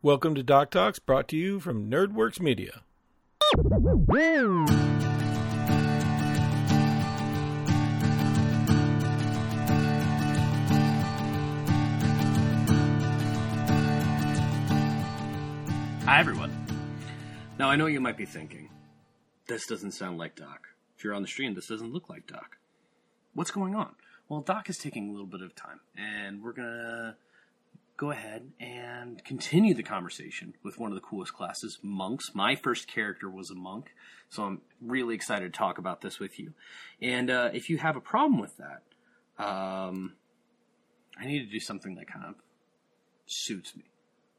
Welcome to Doc Talks, brought to you from NerdWorks Media. Hi, everyone. Now, I know you might be thinking, this doesn't sound like Doc. If you're on the stream, this doesn't look like Doc. What's going on? Well, Doc is taking a little bit of time, and we're going to go ahead and continue the conversation with one of the coolest classes, monks. My first character was a monk, so I'm really excited to talk about this with you. And uh, if you have a problem with that, um, I need to do something that kind of suits me.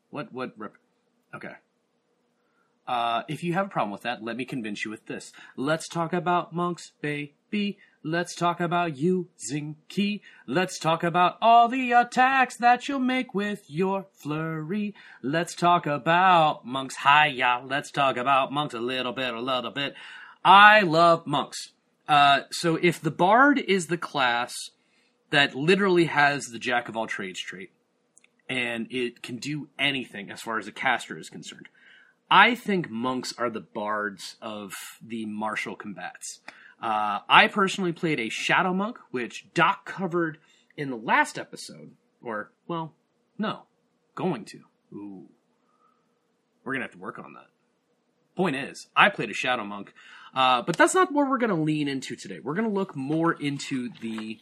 What what rep- Okay. Uh, if you have a problem with that, let me convince you with this. Let's talk about monks, baby. Let's talk about using ki. Let's talk about all the attacks that you'll make with your flurry. Let's talk about monks. Hiya. Let's talk about monks a little bit, a little bit. I love monks. Uh, so if the bard is the class that literally has the jack of all trades trait, and it can do anything as far as a caster is concerned. I think monks are the bards of the martial combats. Uh, I personally played a shadow monk, which Doc covered in the last episode, or well, no, going to. Ooh, we're gonna have to work on that. Point is, I played a shadow monk, uh, but that's not where we're gonna lean into today. We're gonna look more into the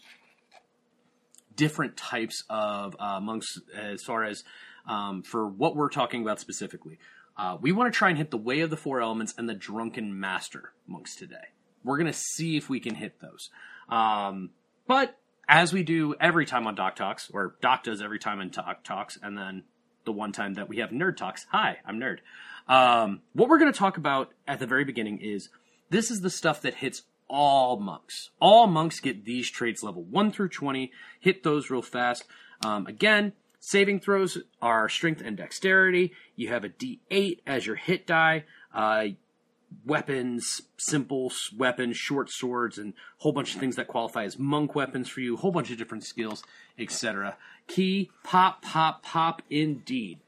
different types of uh, monks as far as um, for what we're talking about specifically. Uh, we want to try and hit the Way of the Four Elements and the Drunken Master monks today. We're going to see if we can hit those. Um, but as we do every time on Doc Talks, or Doc does every time in Doc Talks, and then the one time that we have Nerd Talks. Hi, I'm Nerd. Um, what we're going to talk about at the very beginning is this is the stuff that hits all monks. All monks get these traits level 1 through 20. Hit those real fast. Um, again, saving throws are strength and dexterity. You have a d8 as your hit die. Uh, weapons, simple weapons, short swords, and a whole bunch of things that qualify as monk weapons for you. A whole bunch of different skills, etc. Key, pop, pop, pop, indeed.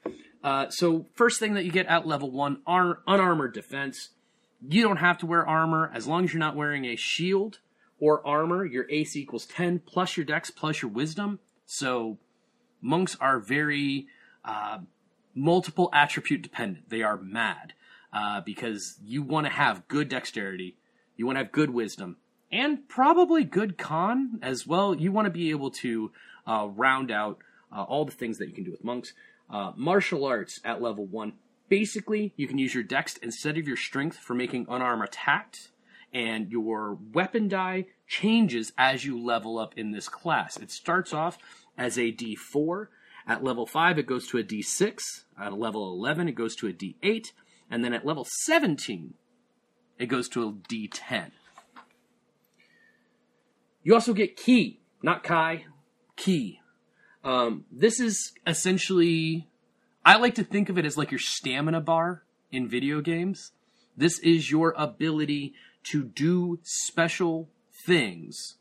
Uh, so first thing that you get at level one, ar- unarmored defense. You don't have to wear armor as long as you're not wearing a shield or armor. Your AC equals 10 plus your dex plus your wisdom. So monks are very uh, multiple attribute dependent. They are mad uh, because you want to have good dexterity, you want to have good wisdom, and probably good con as well. You want to be able to uh, round out uh, all the things that you can do with monks. Uh, martial arts at level one basically you can use your dex instead of your strength for making unarmed attacks and your weapon die changes as you level up in this class it starts off as a d4 at level 5 it goes to a d6 at level 11 it goes to a d8 and then at level 17 it goes to a d10 you also get ki not kai ki. Um, this is essentially I like to think of it as like your stamina bar in video games. This is your ability to do special things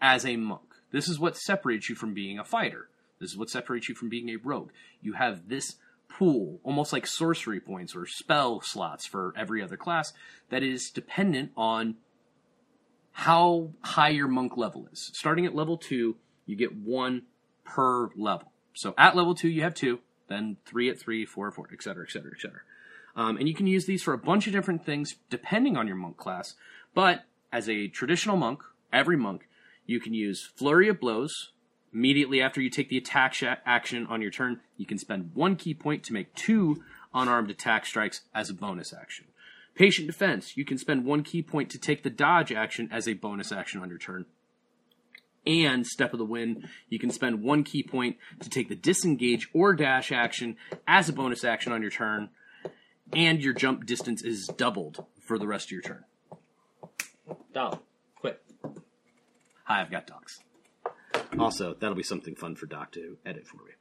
as a monk. This is what separates you from being a fighter. This is what separates you from being a rogue. You have this pool, almost like sorcery points or spell slots for every other class, that is dependent on how high your monk level is. Starting at level two, you get one per level. So at level two, you have two then three at three, four at four, et cetera, et cetera, et cetera. Um, and you can use these for a bunch of different things depending on your monk class. But as a traditional monk, every monk, you can use Flurry of Blows. Immediately after you take the attack sh- action on your turn, you can spend one ki point to make two unarmed attack strikes as a bonus action. Patient Defense, you can spend one ki point to take the dodge action as a bonus action on your turn and Step of the Wind. You can spend one ki point to take the disengage or dash action as a bonus action on your turn, and your jump distance is doubled for the rest of your turn. Quit. Hi, I've got docs. Also, that'll be something fun for Doc to edit for me.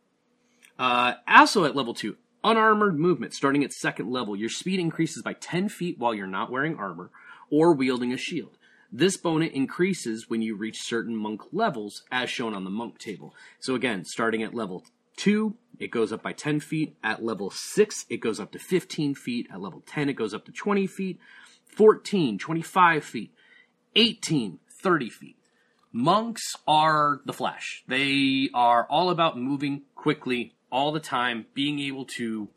Uh, also at level 2, unarmored movement. Starting at second level, your speed increases by 10 feet while you're not wearing armor or wielding a shield. This bonus increases when you reach certain monk levels, as shown on the monk table. So again, starting at level 2, it goes up by 10 feet. At level 6, it goes up to 15 feet. At level 10, it goes up to 20 feet. 14, 25 feet. 18, 30 feet. Monks are the Flash. They are all about moving quickly all the time, being able to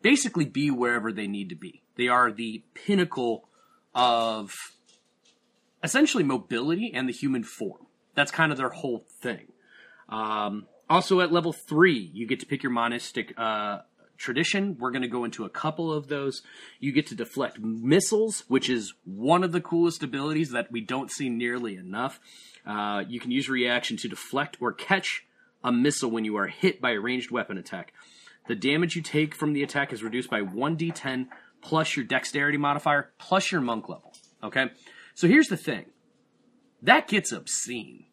basically be wherever they need to be. They are the pinnacle of essentially mobility and the human form. That's kind of their whole thing. Um, also, at level three, you get to pick your monistic uh, tradition. We're going to go into a couple of those. You get to deflect missiles, which is one of the coolest abilities that we don't see nearly enough. Uh, you can use reaction to deflect or catch a missile when you are hit by a ranged weapon attack. The damage you take from the attack is reduced by 1d10 plus your dexterity modifier plus your monk level. Okay? So here's the thing that gets obscene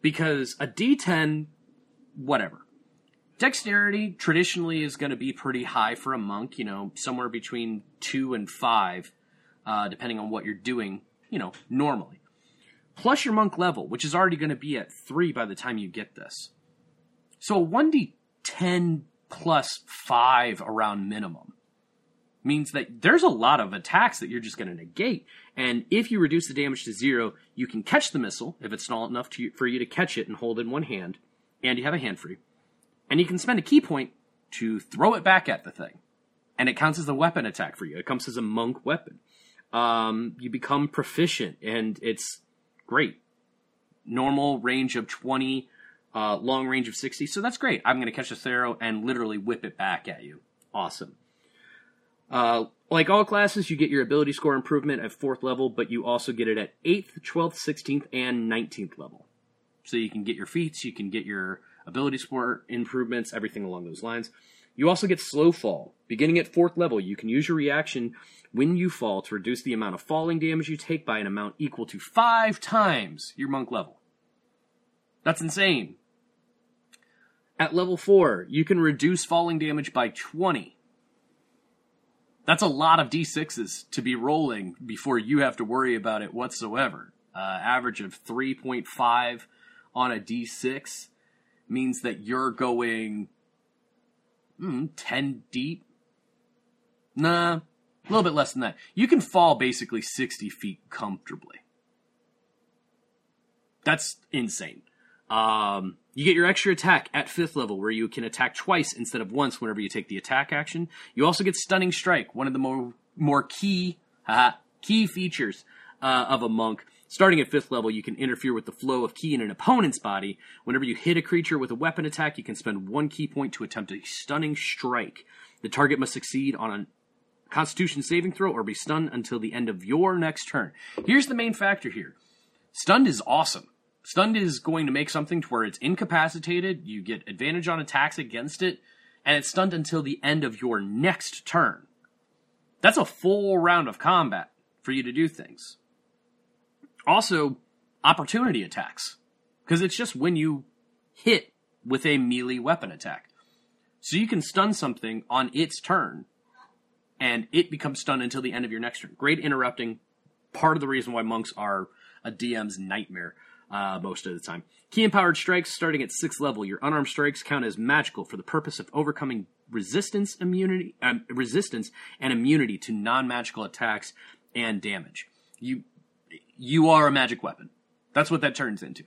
because a d10, whatever. Dexterity traditionally is going to be pretty high for a monk, you know, somewhere between two and five, uh, depending on what you're doing, you know, normally. Plus your monk level, which is already going to be at three by the time you get this. So a 1d10 plus five around minimum means that there's a lot of attacks that you're just going to negate. And if you reduce the damage to zero, you can catch the missile if it's small enough to, for you to catch it and hold in one hand, and you have a hand free. And you can spend a ki point to throw it back at the thing. And it counts as a weapon attack for you. It comes as a monk weapon. Um, you become proficient, and it's great. Normal range of 20, uh, long range of 60. So that's great. I'm going to catch this arrow and literally whip it back at you. Awesome. Uh, like all classes, you get your ability score improvement at fourth level, but you also get it at 8th, 12th, 16th, and 19th level. So you can get your feats, you can get your ability score improvements, everything along those lines. You also get slow fall. Beginning at fourth level, you can use your reaction when you fall to reduce the amount of falling damage you take by an amount equal to five times your monk level. That's insane. At level 4, you can reduce falling damage by 20. That's a lot of d6s to be rolling before you have to worry about it whatsoever. Uh, average of 3.5 on a d6 means that you're going mm, 10 deep. Nah, a little bit less than that. You can fall basically 60 feet comfortably. That's insane. Um, you get your extra attack at fifth level, where you can attack twice instead of once whenever you take the attack action. You also get stunning strike, one of the more more key haha, key features uh, of a monk. Starting at fifth level, you can interfere with the flow of ki in an opponent's body. Whenever you hit a creature with a weapon attack, you can spend one ki point to attempt a stunning strike. The target must succeed on a Constitution saving throw or be stunned until the end of your next turn. Here's the main factor here. Stunned is awesome. Stunned is going to make something to where it's incapacitated, you get advantage on attacks against it, and it's stunned until the end of your next turn. That's a full round of combat for you to do things. Also, opportunity attacks. Because it's just when you hit with a melee weapon attack. So you can stun something on its turn, and it becomes stunned until the end of your next turn. Great interrupting. Part of the reason why monks are a DM's nightmare uh, most of the time. Ki empowered strikes starting at sixth level. Your unarmed strikes count as magical for the purpose of overcoming resistance immunity, um, resistance and immunity to non-magical attacks and damage. You you are a magic weapon. That's what that turns into.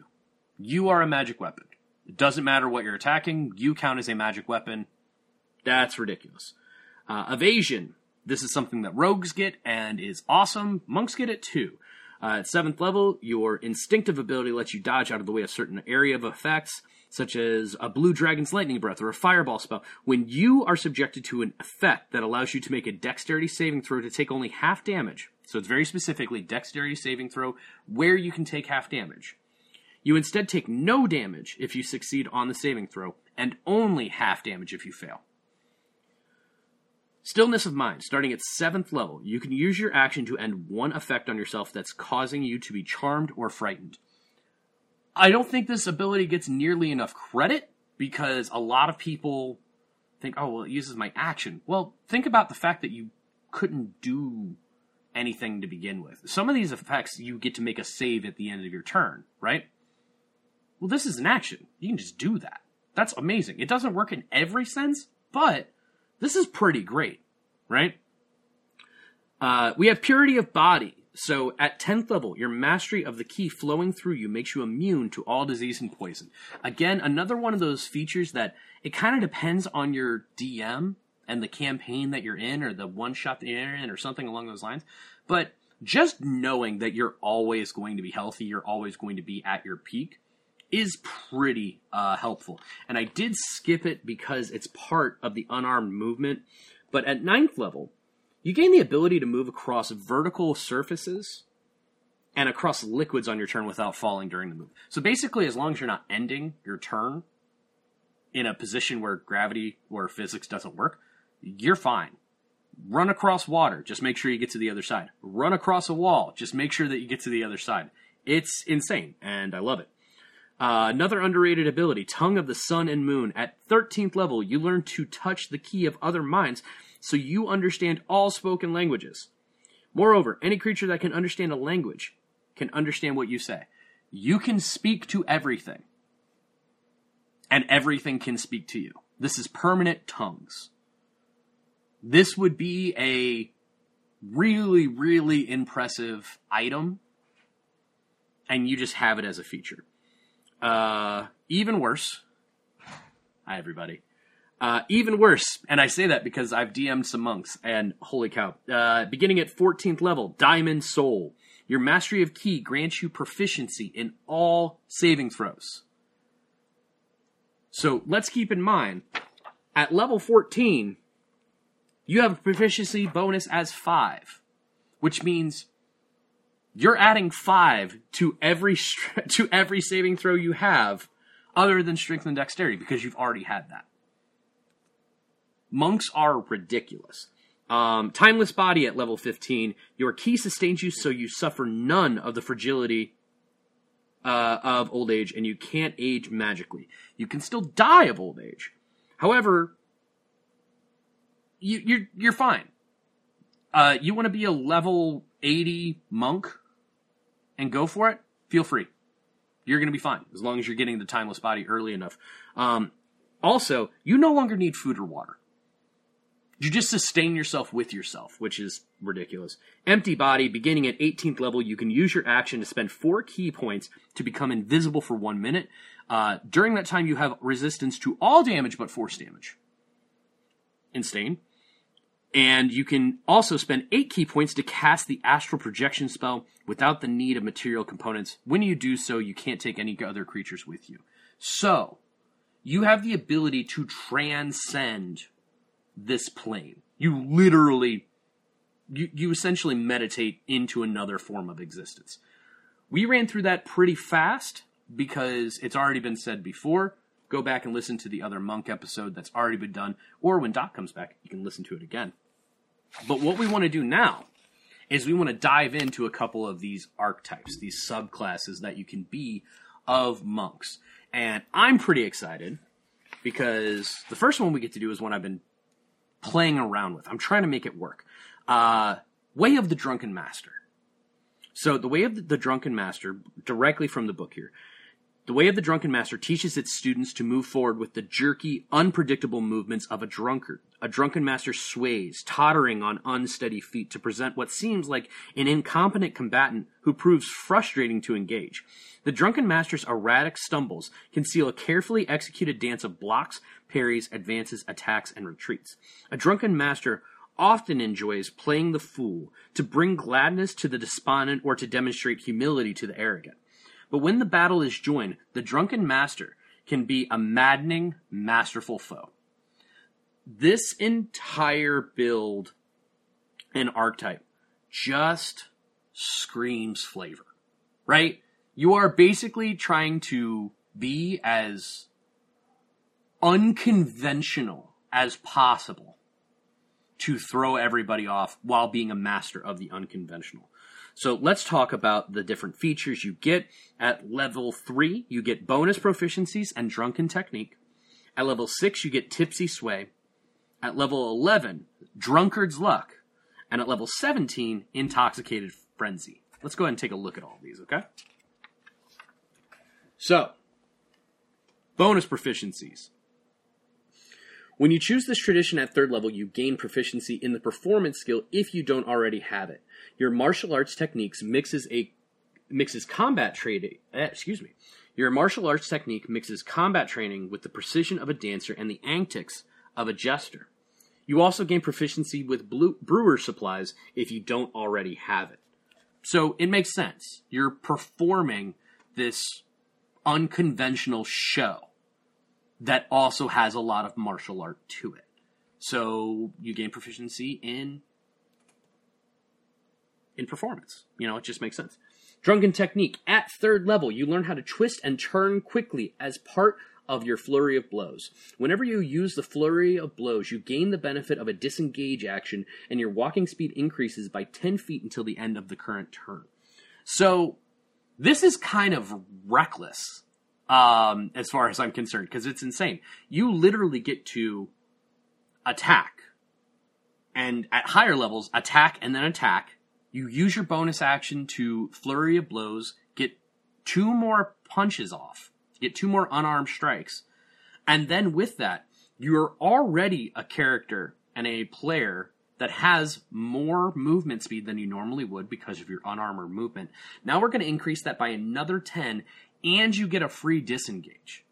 You are a magic weapon. It doesn't matter what you're attacking. You count as a magic weapon. That's ridiculous. Uh, evasion. This is something that rogues get and is awesome. Monks get it too. Uh, at seventh level, your instinctive ability lets you dodge out of the way of certain area of effects, such as a blue dragon's lightning breath or a fireball spell. When you are subjected to an effect that allows you to make a dexterity saving throw to take only half damage, so it's very specifically dexterity saving throw where you can take half damage. You instead take no damage if you succeed on the saving throw, and only half damage if you fail. Stillness of mind, starting at seventh level, you can use your action to end one effect on yourself that's causing you to be charmed or frightened. I don't think this ability gets nearly enough credit because a lot of people think, oh, well, it uses my action. Well, think about the fact that you couldn't do anything to begin with. Some of these effects you get to make a save at the end of your turn, right? Well, this is an action. You can just do that. That's amazing. It doesn't work in every sense, but this is pretty great, right? Uh, we have purity of body. So at 10th level, your mastery of the ki flowing through you makes you immune to all disease and poison. Again, another one of those features that it kind of depends on your DM and the campaign that you're in or the one shot that you're in or something along those lines. But just knowing that you're always going to be healthy, you're always going to be at your peak is pretty uh, helpful. And I did skip it because it's part of the unarmed movement. But at ninth level, you gain the ability to move across vertical surfaces and across liquids on your turn without falling during the move. So basically, as long as you're not ending your turn in a position where gravity or physics doesn't work, you're fine. Run across water, just make sure you get to the other side. Run across a wall, just make sure that you get to the other side. It's insane, and I love it. Uh, another underrated ability, Tongue of the Sun and Moon. At 13th level, you learn to touch the ki of other minds so you understand all spoken languages. Moreover, any creature that can understand a language can understand what you say. You can speak to everything, and everything can speak to you. This is permanent tongues. This would be a really, really impressive item, and you just have it as a feature. Uh, even worse. Hi, everybody. Uh, even worse, and I say that because I've DM'd some monks, and holy cow. Uh, beginning at 14th level, Diamond Soul. Your mastery of ki grants you proficiency in all saving throws. So let's keep in mind, at level 14, you have a proficiency bonus as 5, which means you're adding 5 to every to every saving throw you have other than strength and dexterity because you've already had that. Monks are ridiculous. Um, timeless body at level 15. Your ki sustains you so you suffer none of the fragility uh, of old age, and you can't age magically. You can still die of old age. However, you, you're you're fine. Uh, you want to be a level 80 monk and go for it? Feel free. You're going to be fine as long as you're getting the timeless body early enough. Um, also, you no longer need food or water. You just sustain yourself with yourself, which is ridiculous. Empty body, beginning at 18th level, you can use your action to spend four ki points to become invisible for one minute. Uh, during that time, you have resistance to all damage but force damage. Insane. And you can also spend eight ki points to cast the astral projection spell without the need of material components. When you do so, you can't take any other creatures with you. So, you have the ability to transcend this plane. You literally, you, you essentially meditate into another form of existence. We ran through that pretty fast because it's already been said before. Go back and listen to the other monk episode that's already been done, or when Doc comes back, you can listen to it again. But what we want to do now is we want to dive into a couple of these archetypes, these subclasses that you can be of monks. And I'm pretty excited because the first one we get to do is one I've been playing around with. I'm trying to make it work. Uh, Way of the Drunken Master. So, the Way of the, the Drunken Master, directly from the book here, the Way of the Drunken Master teaches its students to move forward with the jerky, unpredictable movements of a drunkard. A drunken master sways, tottering on unsteady feet to present what seems like an incompetent combatant who proves frustrating to engage. The drunken master's erratic stumbles conceal a carefully executed dance of blocks, parries, advances, attacks, and retreats. A drunken master often enjoys playing the fool to bring gladness to the despondent or to demonstrate humility to the arrogant. But when the battle is joined, the drunken master can be a maddening, masterful foe. This entire build and archetype just screams flavor, right? You are basically trying to be as unconventional as possible to throw everybody off while being a master of the unconventional. So let's talk about the different features you get. At level 3, you get bonus proficiencies and drunken technique. At level 6, you get tipsy sway. At level 11, drunkard's luck. And at level 17, intoxicated frenzy. Let's go ahead and take a look at all these, okay? So, Bonus proficiencies. When you choose this tradition at third level, you gain proficiency in the performance skill if you don't already have it. Your martial arts techniques mixes a mixes combat training. Eh, excuse me. Your martial arts technique mixes combat training with the precision of a dancer and the antics of a jester. You also gain proficiency with brewer supplies if you don't already have it. So it makes sense. You're performing this unconventional show that also has a lot of martial art to it. So you gain proficiency in in performance. You know, it just makes sense. Drunken technique. At third level, you learn how to twist and turn quickly as part of your flurry of blows. Whenever you use the flurry of blows, you gain the benefit of a disengage action, and your walking speed increases by 10 feet until the end of the current turn. So, this is kind of reckless um, as far as I'm concerned, because it's insane. You literally get to attack, and at higher levels, attack and then attack. You use your bonus action to flurry of blows, get two more punches off, get two more unarmed strikes, and then with that, you're already a character and a player that has more movement speed than you normally would because of your unarmored movement. Now we're going to increase that by another 10 and you get a free disengage.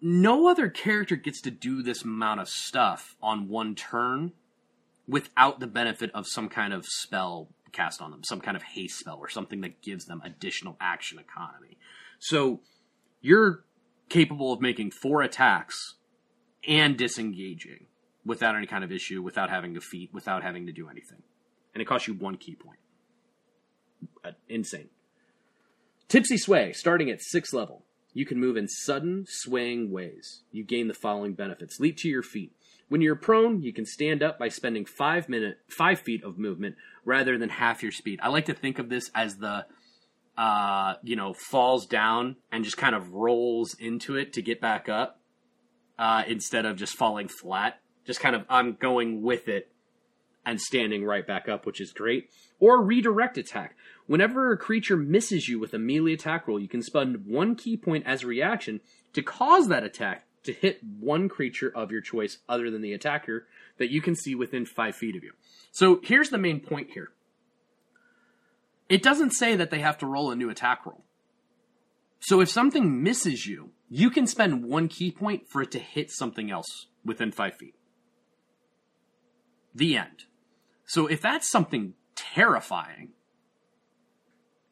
No other character gets to do this amount of stuff on one turn without the benefit of some kind of spell cast on them, some kind of haste spell or something that gives them additional action economy. So you're capable of making four attacks and disengaging without any kind of issue, without having to feat, without having to do anything. And it costs you one ki point. Uh, insane. Tipsy Sway, starting at 6th level. You can move in sudden, swaying ways. You gain the following benefits. Leap to your feet. When you're prone, you can stand up by spending five minute five feet of movement rather than half your speed. I like to think of this as the uh, you know, falls down and just kind of rolls into it to get back up, uh, instead of just falling flat. Just kind of I'm going with it and standing right back up, which is great. Or redirect attack. Whenever a creature misses you with a melee attack roll, you can spend one ki point as a reaction to cause that attack to hit one creature of your choice other than the attacker that you can see within five feet of you. So here's the main point here. It doesn't say that they have to roll a new attack roll. So if something misses you, you can spend one ki point for it to hit something else within five feet. The end. So if that's something terrifying,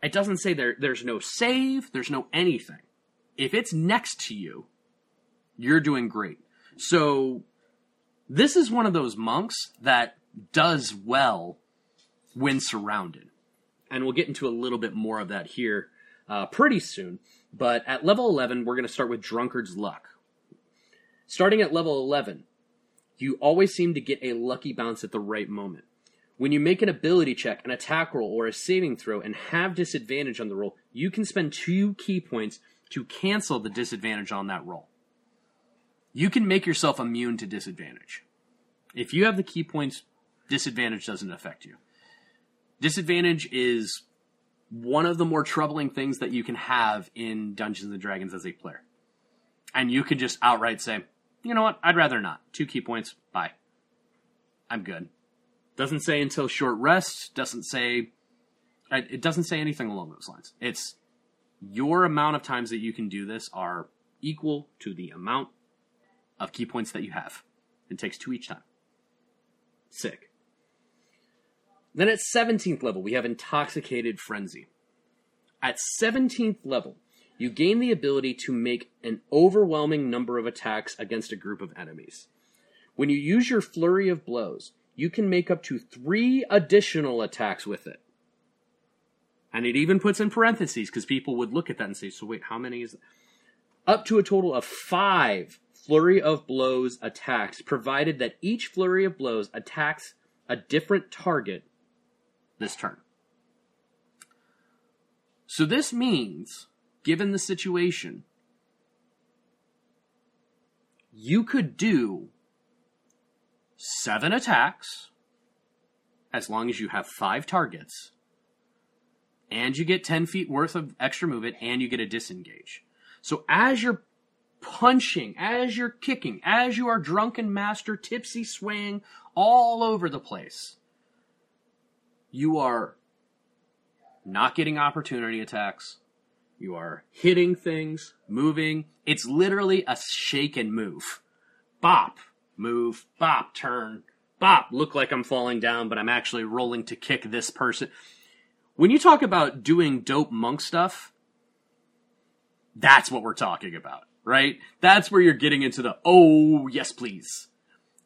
it doesn't say there there's no save, there's no anything. If it's next to you, you're doing great. So this is one of those monks that does well when surrounded. And we'll get into a little bit more of that here uh, pretty soon. But at level 11, we're going to start with Drunkard's Luck. Starting at level 11, you always seem to get a lucky bounce at the right moment. When you make an ability check, an attack roll, or a saving throw and have disadvantage on the roll, you can spend two ki points to cancel the disadvantage on that roll. You can make yourself immune to disadvantage. If you have the ki points, disadvantage doesn't affect you. Disadvantage is one of the more troubling things that you can have in Dungeons and Dragons as a player. And you can just outright say, you know what, I'd rather not. Two ki points, bye. I'm good. Doesn't say until short rest. Doesn't say. It doesn't say anything along those lines. It's your amount of times that you can do this are equal to the amount of ki points that you have. It takes two each time. Sick. Then at 17th level, we have Intoxicated Frenzy. At 17th level, you gain the ability to make an overwhelming number of attacks against a group of enemies. When you use your flurry of blows, you can make up to three additional attacks with it. And it even puts in parentheses because people would look at that and say, so wait, how many is it? Up to a total of five flurry of blows attacks, provided that each flurry of blows attacks a different target this turn. So this means, given the situation, you could do seven attacks as long as you have five targets and you get 10 feet worth of extra movement and you get a disengage. So as you're punching, as you're kicking, as you are drunken master, tipsy swaying all over the place, you are not getting opportunity attacks. You are hitting things, moving. It's literally a shake and move. Bop, move, bop, turn, bop. Look like I'm falling down, but I'm actually rolling to kick this person. When you talk about doing dope monk stuff, that's what we're talking about, right? That's where you're getting into the, oh, yes, please.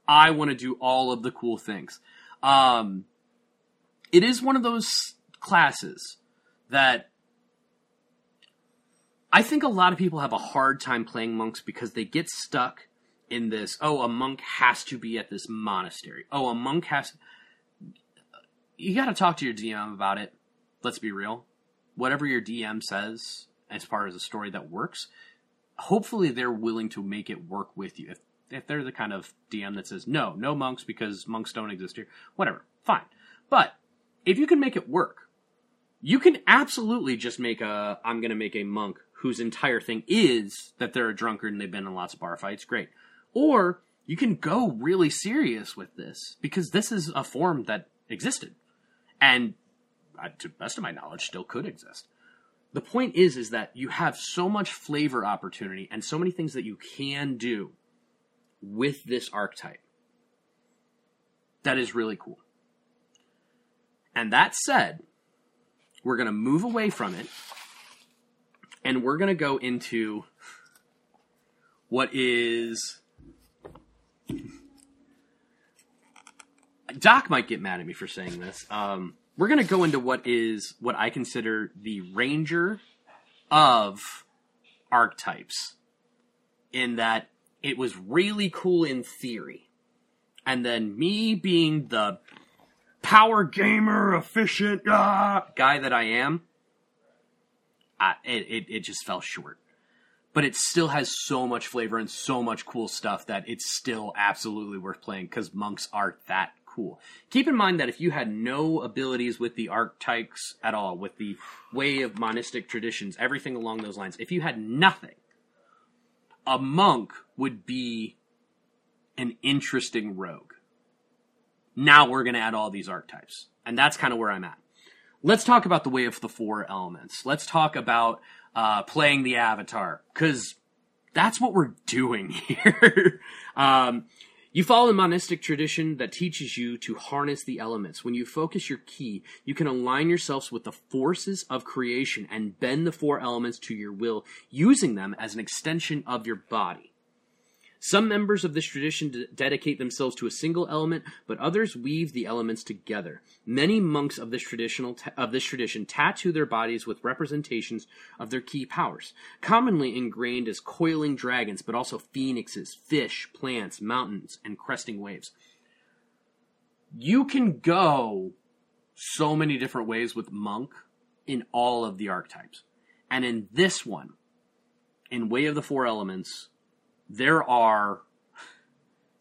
I want to do all of the cool things. Um, it is one of those classes that I think a lot of people have a hard time playing monks because they get stuck in this oh a monk has to be at this monastery. Oh a monk has you got to talk to your dm about it. Let's be real. Whatever your dm says as far as a story that works hopefully they're willing to make it work with you. If if they're the kind of dm that says no no monks because monks don't exist here whatever fine. But if you can make it work you can absolutely just make a i'm going to make a monk whose entire thing is that they're a drunkard and they've been in lots of bar fights. Great or you can go really serious with this because this is a form that existed. And uh, to best of my knowledge still could exist. The point is is that you have so much flavor opportunity and so many things that you can do with this archetype that is really cool. And that said we're going to move away from it and we're going to go into what is Doc might get mad at me for saying this. Um, we're going to go into what is what I consider the ranger of archetypes, in that it was really cool in theory, and then me being the power gamer, efficient ah, guy that I am, I, it, it it just fell short but it still has so much flavor and so much cool stuff that it's still absolutely worth playing because monks are that cool. Keep in mind that if you had no abilities with the archetypes at all, with the way of monistic traditions, everything along those lines, if you had nothing, a monk would be an interesting rogue. Now we're going to add all these archetypes. And that's kind of where I'm at. Let's talk about the way of the four elements. Let's talk about uh, playing the avatar because that's what we're doing here. um, you follow the monistic tradition that teaches you to harness the elements. When you focus your ki, you can align yourselves with the forces of creation and bend the four elements to your will, using them as an extension of your body. Some members of this tradition dedicate themselves to a single element, but others weave the elements together. Many monks of this traditional ta- of this tradition tattoo their bodies with representations of their ki powers, commonly ingrained as coiling dragons, but also phoenixes, fish, plants, mountains, and cresting waves. You can go so many different ways with monk in all of the archetypes. And in this one, in Way of the Four Elements, there are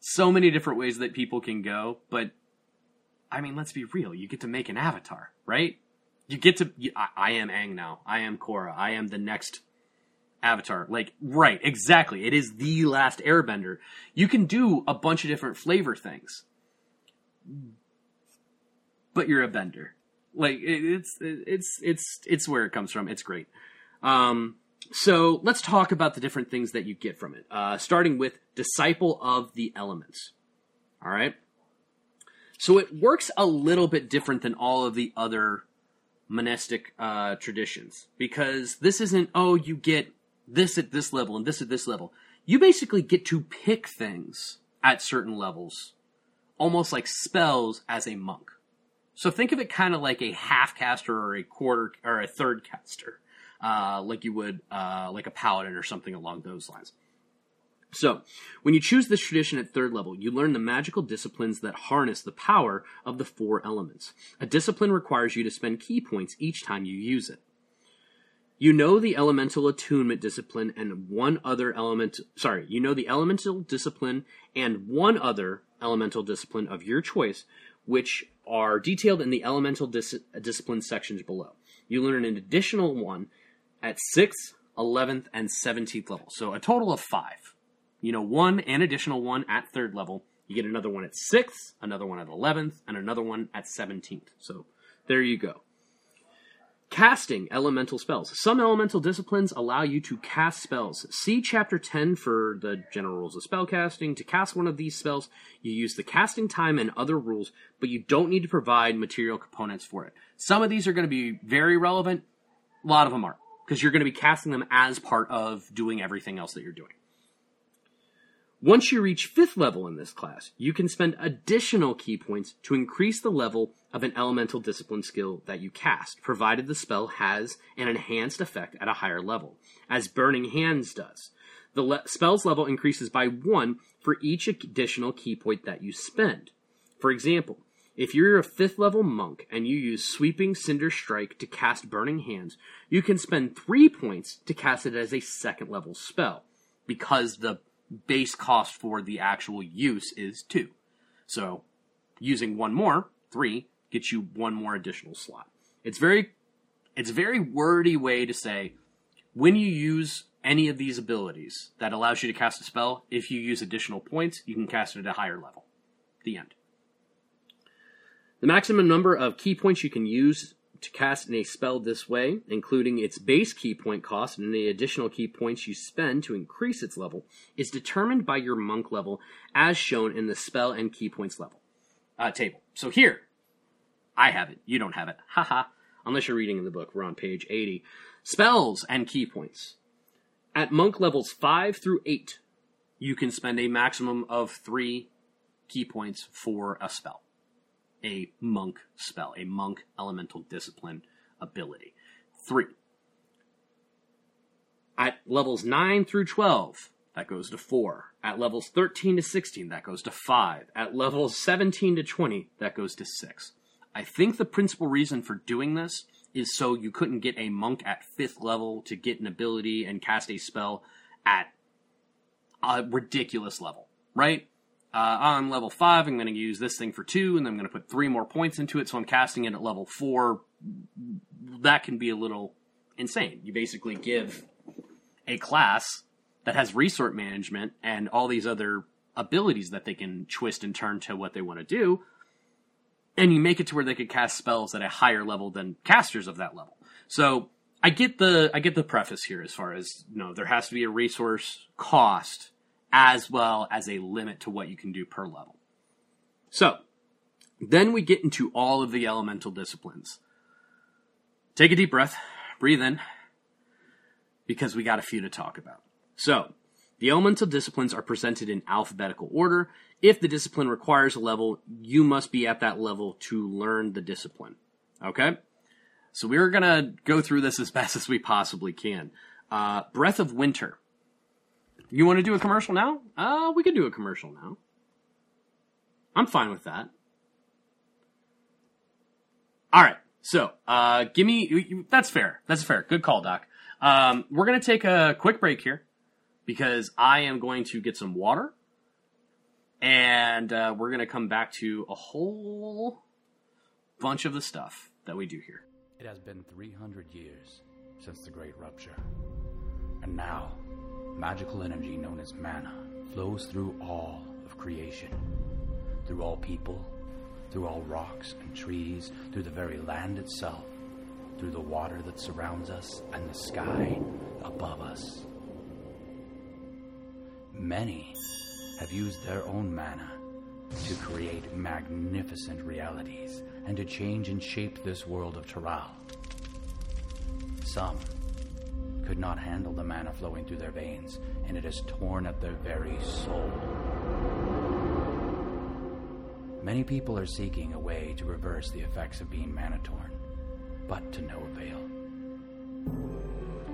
so many different ways that people can go, but I mean, let's be real. You get to make an avatar, right? You get to. You, I, I, am Aang now. I am Korra. I am the next avatar. Like, right, exactly. It is the last Airbender. You can do a bunch of different flavor things, but you're a bender. Like, it, it's it's it's it's where it comes from. It's great. Um, so let's talk about the different things that you get from it. Uh, starting with Disciple of the Elements. All right. So it works a little bit different than all of the other monastic uh, traditions because this isn't, oh, you get this at this level and this at this level. You basically get to pick things at certain levels, almost like spells as a monk. So think of it kind of like a half caster or a quarter or a third caster uh, like you would uh, like a paladin or something along those lines. So, when you choose this tradition at third level, you learn the magical disciplines that harness the power of the four elements. A discipline requires you to spend ki points each time you use it. You know the elemental attunement discipline and one other element, sorry, you know the elemental discipline and one other elemental discipline of your choice, which are detailed in the elemental dis- discipline sections below. You learn an additional one at 6th, 11th, and 17th level. So a total of five. You know, one and additional one at third level. You get another one at 6th, another one at 11th, and another one at 17th. So there you go. Casting elemental spells. Some elemental disciplines allow you to cast spells. See chapter 10 for the general rules of spellcasting. To cast one of these spells, you use the casting time and other rules, but you don't need to provide material components for it. Some of these are going to be very relevant, a lot of them aren't, because you're going to be casting them as part of doing everything else that you're doing. Once you reach fifth level in this class, you can spend additional ki points to increase the level of an elemental discipline skill that you cast, provided the spell has an enhanced effect at a higher level, as Burning Hands does. The le- spell's level increases by one for each additional ki point that you spend. For example, if you're a fifth level monk and you use Sweeping Cinder Strike to cast Burning Hands, you can spend three points to cast it as a second level spell, because the base cost for the actual use is two. So using one more, three, gets you one more additional slot. It's very it's a very wordy way to say when you use any of these abilities that allows you to cast a spell, if you use additional points, you can cast it at a higher level. The end. The maximum number of ki points you can use to cast a spell this way, including its base ki point cost and any additional ki points you spend to increase its level, is determined by your monk level as shown in the spell and ki points level uh, table. So here, I have it. You don't have it. Haha. Unless you're reading in the book. We're on page 80. Spells and ki points. At monk levels 5 through 8, you can spend a maximum of 3 ki points for a spell a monk spell, a monk elemental discipline ability. Three. At levels 9 through 12, that goes to 4. At levels 13 to 16, that goes to 5. At levels 17 to 20, that goes to 6. I think the principal reason for doing this is so you couldn't get a monk at 5th level to get an ability and cast a spell at a ridiculous level, right? Uh, on level five, I'm going to use this thing for two, and I'm going to put three more points into it. So I'm casting it at level four. That can be a little insane. You basically give a class that has resource management and all these other abilities that they can twist and turn to what they want to do, and you make it to where they could cast spells at a higher level than casters of that level. So I get the I get the preface here as far as you know there has to be a resource cost as well as a limit to what you can do per level. So, then we get into all of the elemental disciplines. Take a deep breath, breathe in, because we got a few to talk about. So, the elemental disciplines are presented in alphabetical order. If the discipline requires a level, you must be at that level to learn the discipline. Okay? So we're gonna go through this as best as we possibly can. Uh, Breath of Winter you want to do a commercial now? Uh, we could do a commercial now. I'm fine with that. All right. So, uh, give me, that's fair. That's fair. Good call, Doc. Um, we're going to take a quick break here because I am going to get some water and, uh, we're going to come back to a whole bunch of the stuff that we do here. It has been 300 years since the Great Rupture. And now, magical energy known as mana flows through all of creation, through all people, through all rocks and trees, through the very land itself, through the water that surrounds us and the sky above us. Many have used their own mana to create magnificent realities and to change and shape this world of Taral. Some could not handle the mana flowing through their veins, and it has torn at their very soul. Many people are seeking a way to reverse the effects of being mana torn, but to no avail.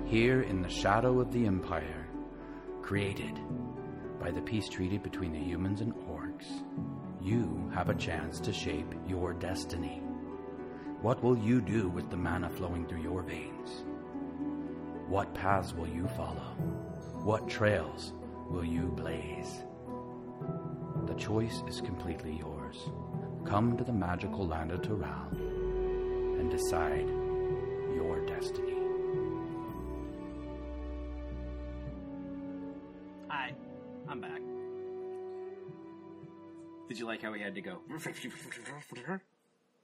Here in the shadow of the Empire, created by the peace treaty between the humans and orcs, you have a chance to shape your destiny. What will you do with the mana flowing through your veins? What paths will you follow? What trails will you blaze? The choice is completely yours. Come to the magical land of Tural and decide your destiny. Hi, I'm back. Did you like how we had to go?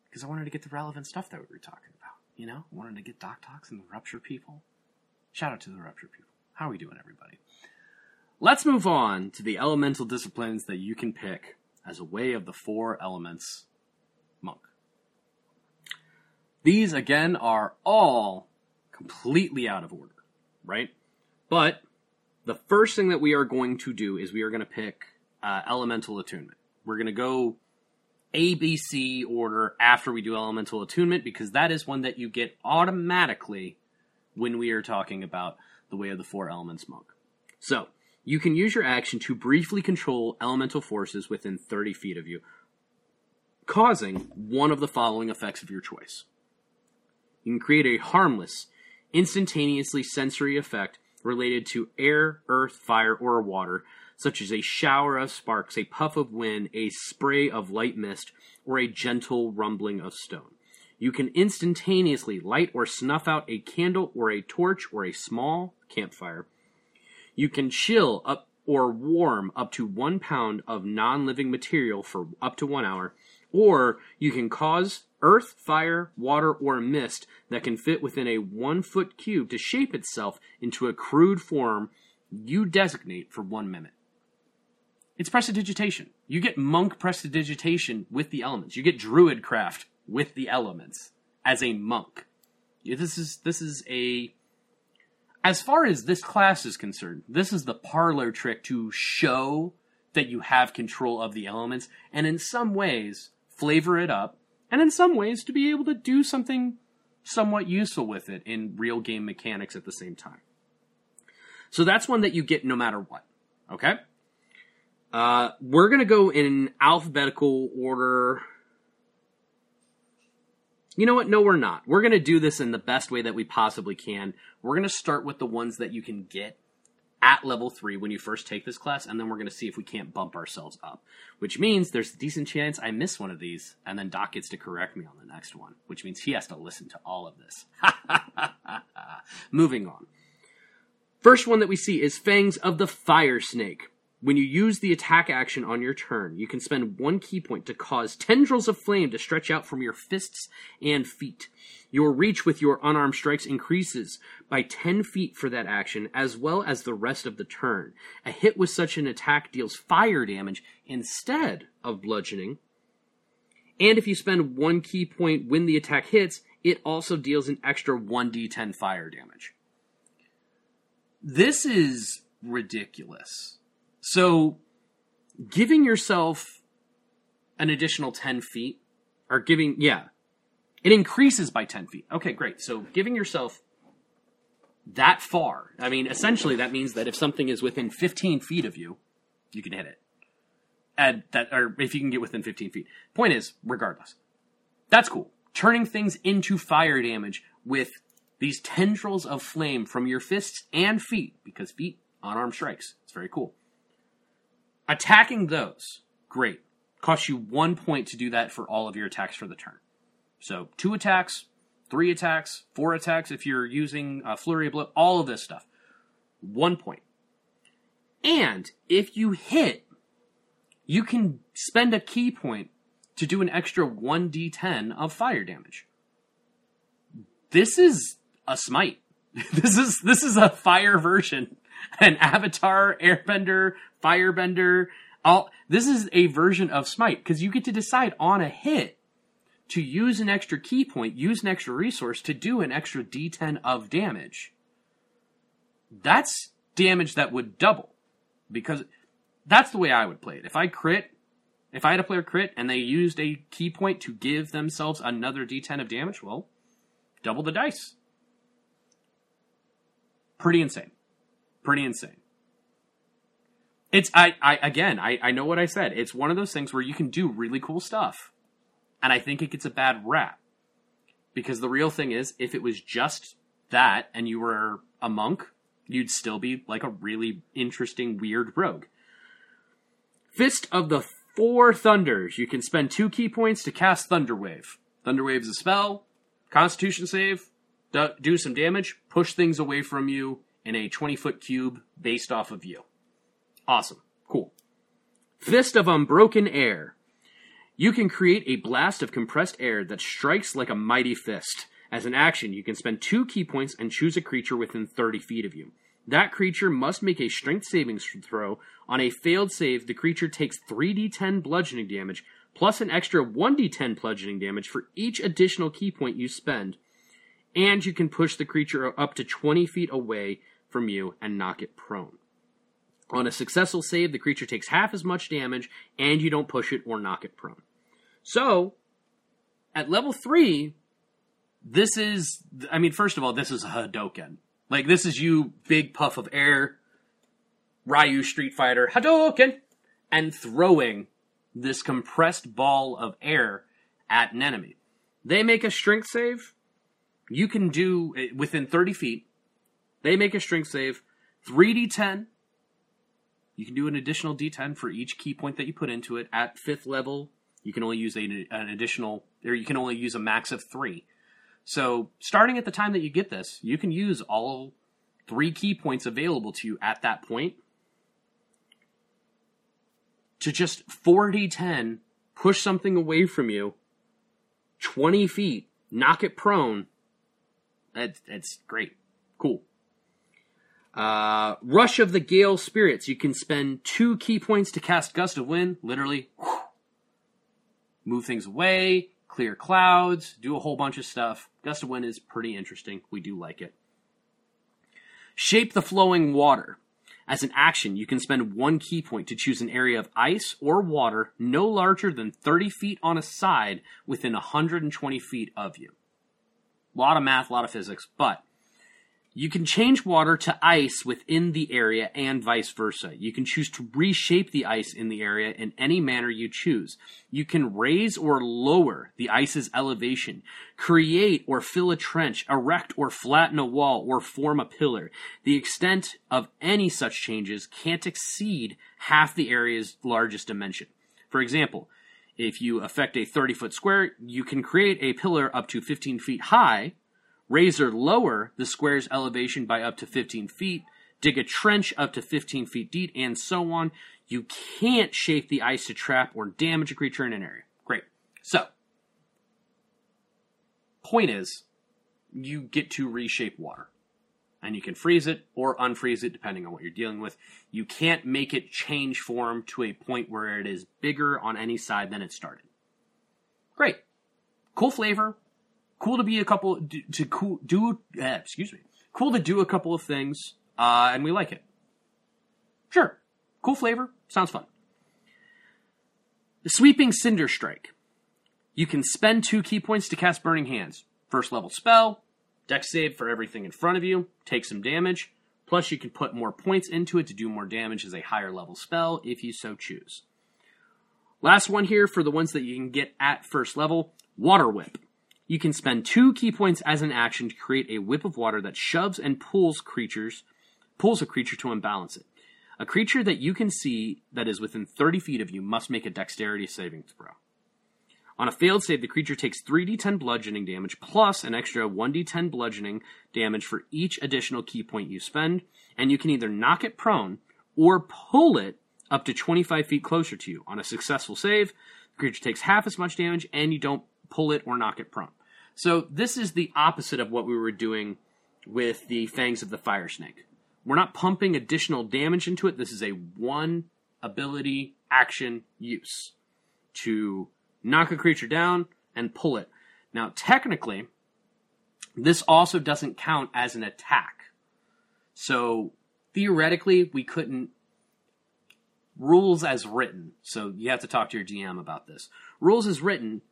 Because I wanted to get the relevant stuff that we were talking about. You know, I wanted to get Doc Talks and the Rupture people. Shout out to the Rupture people. How are we doing, everybody? Let's move on to the elemental disciplines that you can pick as a way of the four elements monk. These, again, are all completely out of order, right? But the first thing that we are going to do is we are going to pick uh, elemental attunement. We're going to go ABC order after we do elemental attunement because that is one that you get automatically when we are talking about the way of the four elements monk. So, you can use your action to briefly control elemental forces within 30 feet of you, causing one of the following effects of your choice. You can create a harmless, instantaneously sensory effect related to air, earth, fire, or water, such as a shower of sparks, a puff of wind, a spray of light mist, or a gentle rumbling of stone. You can instantaneously light or snuff out a candle or a torch or a small campfire. You can chill up or warm up to one pound of non living material for up to one hour, or you can cause earth, fire, water, or mist that can fit within a one foot cube to shape itself into a crude form you designate for one minute. It's prestidigitation. You get monk prestidigitation with the elements. You get Druidcraft with the elements as a monk. This is this is a as far as this class is concerned, this is the parlor trick to show that you have control of the elements and in some ways flavor it up and in some ways to be able to do something somewhat useful with it in real game mechanics at the same time. So that's one that you get no matter what. Okay? Uh, we're gonna go in alphabetical order. You know what? No, we're not. We're gonna do this in the best way that we possibly can. We're gonna start with the ones that you can get at level three when you first take this class, and then we're going to see if we can't bump ourselves up. Which means there's a decent chance I miss one of these, and then Doc gets to correct me on the next one, which means he has to listen to all of this. Moving on. First one that we see is Fangs of the Fire Snake. When you use the attack action on your turn, you can spend one ki point to cause tendrils of flame to stretch out from your fists and feet. Your reach with your unarmed strikes increases by 10 feet for that action, as well as the rest of the turn. A hit with such an attack deals fire damage instead of bludgeoning. And if you spend one ki point when the attack hits, it also deals an extra 1d10 fire damage. This is ridiculous. So, giving yourself an additional 10 feet, or giving, yeah, it increases by 10 feet. Okay, great. So, giving yourself that far, I mean, essentially that means that if something is within 15 feet of you, you can hit it. And that, or if you can get within 15 feet. Point is, regardless, that's cool. Turning things into fire damage with these tendrils of flame from your fists and feet, because feet, unarmed strikes. It's very cool. Attacking those, great. Costs you one point to do that for all of your attacks for the turn. So two attacks, three attacks, four attacks if you're using a flurry of blow, all of this stuff. One point. And if you hit, you can spend a ki point to do an extra 1d10 of fire damage. This is a smite. this is this is a fire version. An avatar, airbender, firebender, all this is a version of smite because you get to decide on a hit to use an extra ki point, use an extra resource to do an extra d10 of damage. That's damage that would double because that's the way I would play it. If I crit, if I had a player crit and they used a ki point to give themselves another d10 of damage, well, double the dice. Pretty insane. Pretty insane. It's I, I again I, I know what I said. It's one of those things where you can do really cool stuff. And I think it gets a bad rap. Because the real thing is, if it was just that and you were a monk, you'd still be like a really interesting, weird rogue. Fist of the Four Thunders. You can spend two ki points to cast Thunderwave. Thunderwave is a spell, Constitution save, do some damage, push things away from you in a 20 foot cube based off of you. Awesome. Cool. Fist of Unbroken Air. You can create a blast of compressed air that strikes like a mighty fist. As an action, you can spend two ki points and choose a creature within 30 feet of you. That creature must make a strength savings throw. On a failed save, the creature takes 3d10 bludgeoning damage, plus an extra 1d10 bludgeoning damage for each additional ki point you spend. And you can push the creature up to 20 feet away from you and knock it prone. On a successful save, the creature takes half as much damage, and you don't push it or knock it prone. So, at level 3, this is, I mean, first of all, this is a Hadoken. Like, this is you, big puff of air, Ryu Street Fighter, Hadoken, and throwing this compressed ball of air at an enemy. They make a strength save. You can do within 30 feet. They make a strength save. 3d10. You can do an additional d10 for each ki point that you put into it. At fifth level, you can only use a, an additional, or you can only use a max of three. So, starting at the time that you get this, you can use all three ki points available to you at that point to just 4d10 push something away from you 20 feet, knock it prone. That's, that's great. Cool. Uh, Rush of the Gale Spirits. You can spend two ki points to cast Gust of Wind. Literally, whew, move things away, clear clouds, do a whole bunch of stuff. Gust of Wind is pretty interesting. We do like it. Shape the Flowing Water. As an action, you can spend one ki point to choose an area of ice or water no larger than 30 feet on a side within 120 feet of you. A lot of math, a lot of physics, but you can change water to ice within the area and vice versa. You can choose to reshape the ice in the area in any manner you choose. You can raise or lower the ice's elevation, create or fill a trench, erect or flatten a wall, or form a pillar. The extent of any such changes can't exceed half the area's largest dimension. For example, if you affect a 30 foot square, you can create a pillar up to 15 feet high, raise or lower the square's elevation by up to 15 feet, dig a trench up to 15 feet deep, and so on. You can't shape the ice to trap or damage a creature in an area. Great. So, point is, you get to reshape water. And you can freeze it or unfreeze it depending on what you're dealing with. You can't make it change form to a point where it is bigger on any side than it started. Great. Cool flavor, cool to be a couple to cool do eh, excuse me cool to do a couple of things uh, and we like it. Sure. Cool flavor. Sounds fun. The sweeping cinder strike. You can spend two ki points to cast burning hands. First level spell. Dex save for everything in front of you. Take some damage. Plus you can put more points into it to do more damage as a higher level spell if you so choose. Last one here for the ones that you can get at first level. Water whip you can spend two ki points as an action to create a whip of water that shoves and pulls creatures, pulls a creature to unbalance it. A creature that you can see that is within 30 feet of you must make a dexterity saving throw. On a failed save, the creature takes 3d10 bludgeoning damage plus an extra 1d10 bludgeoning damage for each additional ki point you spend, and you can either knock it prone or pull it up to 25 feet closer to you. On a successful save, the creature takes half as much damage, and you don't pull it or knock it prone. So this is the opposite of what we were doing with the Fangs of the Fire Snake. We're not pumping additional damage into it. This is a one ability action use to knock a creature down and pull it. Now, technically, this also doesn't count as an attack. So, theoretically, we couldn't. Rules as written. So, you have to talk to your DM about this. Rules as written,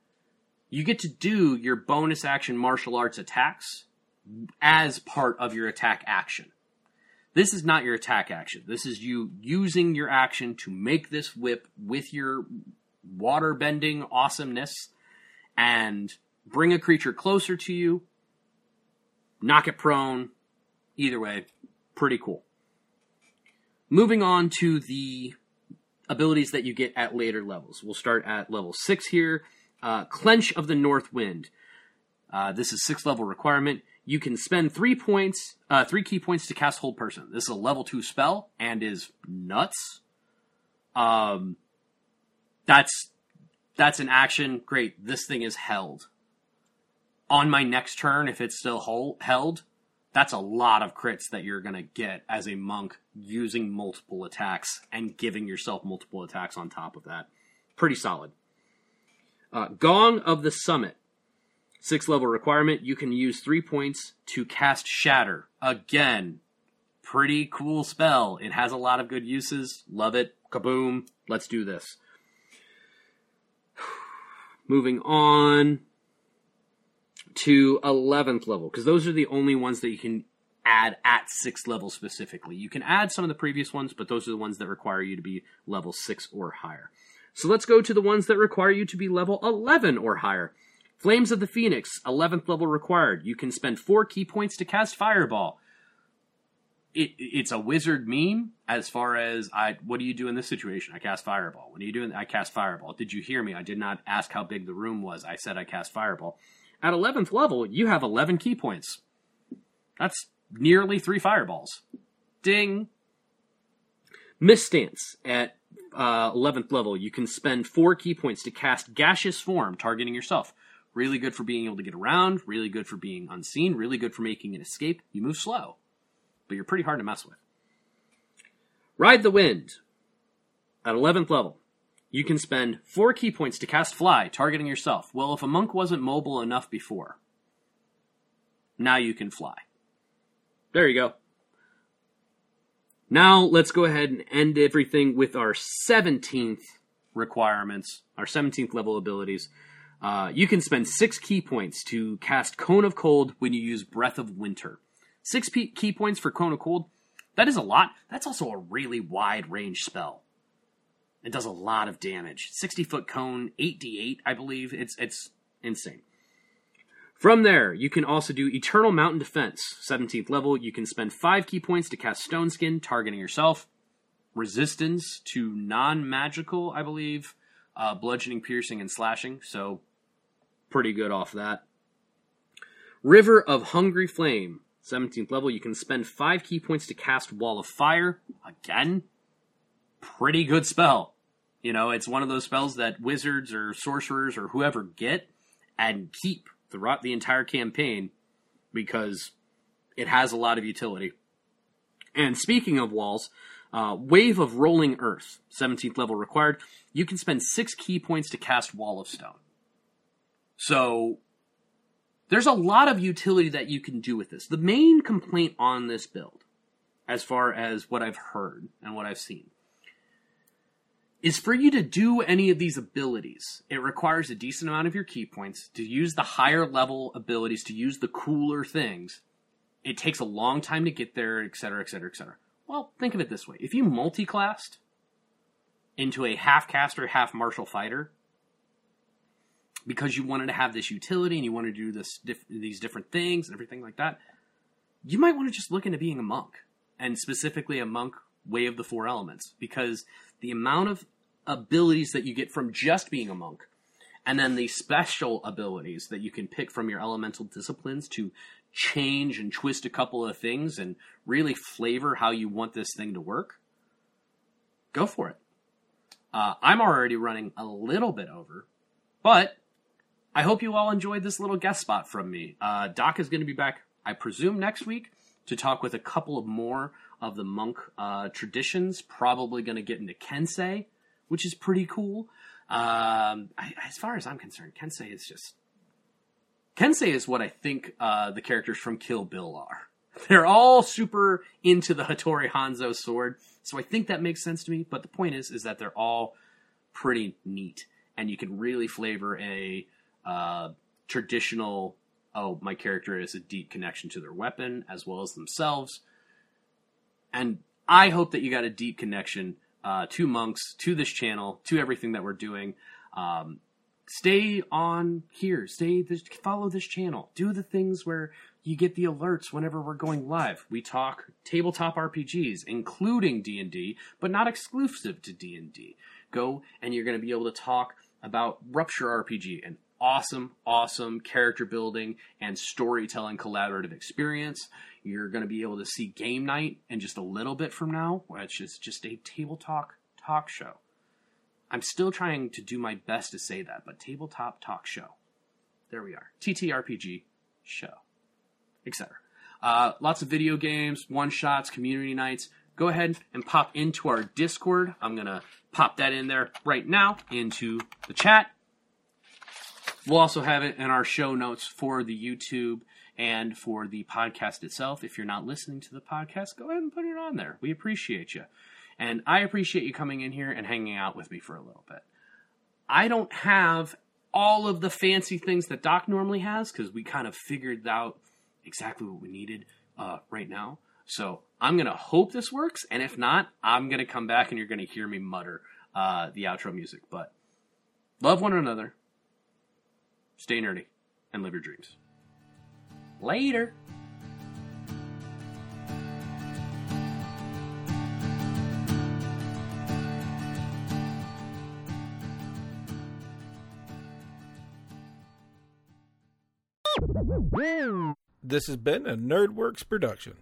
you get to do your bonus action martial arts attacks as part of your attack action. This is not your attack action. This is you using your action to make this whip with your water bending awesomeness and bring a creature closer to you, knock it prone. Either way, pretty cool. Moving on to the abilities that you get at later levels. We'll start at level 6 here uh, Clench of the North Wind. Uh, this is six level requirement. You can spend three points, uh, three ki points to cast Hold Person. This is a level two spell and is nuts. Um, that's That's an action. Great. This thing is held. On my next turn, if it's still hold, held, that's a lot of crits that you're going to get as a monk using multiple attacks and giving yourself multiple attacks on top of that. Pretty solid. Uh, Gong of the Summit. Six level requirement. You can use three points to cast Shatter. Again, pretty cool spell. It has a lot of good uses. Love it. Kaboom. Let's do this. Moving on to 11th level, because those are the only ones that you can add at 6th level specifically. You can add some of the previous ones, but those are the ones that require you to be level 6 or higher. So let's go to the ones that require you to be level 11 or higher. Flames of the Phoenix, 11th level required. You can spend 4 ki points to cast Fireball. It, it's a wizard meme as far as I. What do you do in this situation? I cast fireball. What are you doing? I cast fireball. Did you hear me? I did not ask how big the room was. I said I cast fireball. At 11th level, you have 11 ki points. That's nearly three fireballs. Ding. Mist Stance at uh, 11th level, you can spend four ki points to cast Gaseous Form, targeting yourself. Really good for being able to get around, really good for being unseen, really good for making an escape. You move slow, but you're pretty hard to mess with. Ride the Wind at 11th level. You can spend four ki points to cast Fly, targeting yourself. Well, if a monk wasn't mobile enough before, now you can fly. There you go. Now let's go ahead and end everything with our 17th requirements, our 17th level abilities. Uh, you can spend six ki points to cast Cone of Cold when you use Breath of Winter. Six ki points for Cone of Cold. That is a lot. That's also a really wide range spell. It does a lot of damage. 60 foot cone, 8d8, I believe. It's it's insane. From there, you can also do Eternal Mountain Defense, 17th level. You can spend 5 ki points to cast Stone Skin, targeting yourself. Resistance to non magical, I believe. Uh, bludgeoning, piercing, and slashing. So, pretty good off that. River of Hungry Flame, 17th level. You can spend 5 ki points to cast Wall of Fire. Again, pretty good spell. You know, it's one of those spells that wizards or sorcerers or whoever get and keep throughout the entire campaign because it has a lot of utility. And speaking of walls, uh, Wave of Rolling Earth, 17th level required. You can spend six ki points to cast Wall of Stone. So there's a lot of utility that you can do with this. The main complaint on this build, as far as what I've heard and what I've seen, is for you to do any of these abilities, it requires a decent amount of your ki points to use the higher level abilities, to use the cooler things. It takes a long time to get there, etc., etc., etc. Well, think of it this way: if you multi-classed into a half caster, half martial fighter, because you wanted to have this utility and you wanted to do this diff- these different things and everything like that, you might want to just look into being a monk, and specifically a monk way of the four elements, because the amount of abilities that you get from just being a monk, and then the special abilities that you can pick from your elemental disciplines to change and twist a couple of things and really flavor how you want this thing to work, go for it. Uh, I'm already running a little bit over, but I hope you all enjoyed this little guest spot from me. Uh, Doc is going to be back, I presume, next week to talk with a couple of more of the monk uh, traditions. Probably going to get into Kensei, which is pretty cool. Um, I, as far as I'm concerned, Kensei is just Kensei is what I think uh, the characters from Kill Bill are. They're all super into the Hattori Hanzo sword, so I think that makes sense to me. But the point is, is that they're all pretty neat, and you can really flavor a uh, traditional. Oh, my character has a deep connection to their weapon as well as themselves, and I hope that you got a deep connection uh, to monks, to this channel, to everything that we're doing. Um, stay on here. Stay this, follow this channel. Do the things where you get the alerts whenever we're going live. We talk tabletop RPGs, including D and D, but not exclusive to D and D. Go and you're going to be able to talk about Rupture RPG, an awesome, awesome character building and storytelling collaborative experience. You're going to be able to see Game Night in just a little bit from now, which is just a table talk talk show. I'm still trying to do my best to say that, but tabletop talk show. There we are. TTRPG show, etc. Uh, lots of video games, one shots, community nights. Go ahead and pop into our Discord. I'm gonna pop that in there right now into the chat. We'll also have it in our show notes for the YouTube and for the podcast itself. If you're not listening to the podcast, go ahead and put it on there. We appreciate you. And I appreciate you coming in here and hanging out with me for a little bit. I don't have all of the fancy things that Doc normally has because we kind of figured out exactly what we needed uh, right now. So I'm going to hope this works. And if not, I'm going to come back and you're going to hear me mutter uh, the outro music. But love one another, stay nerdy, and live your dreams. Later. This has been a NerdWorks production.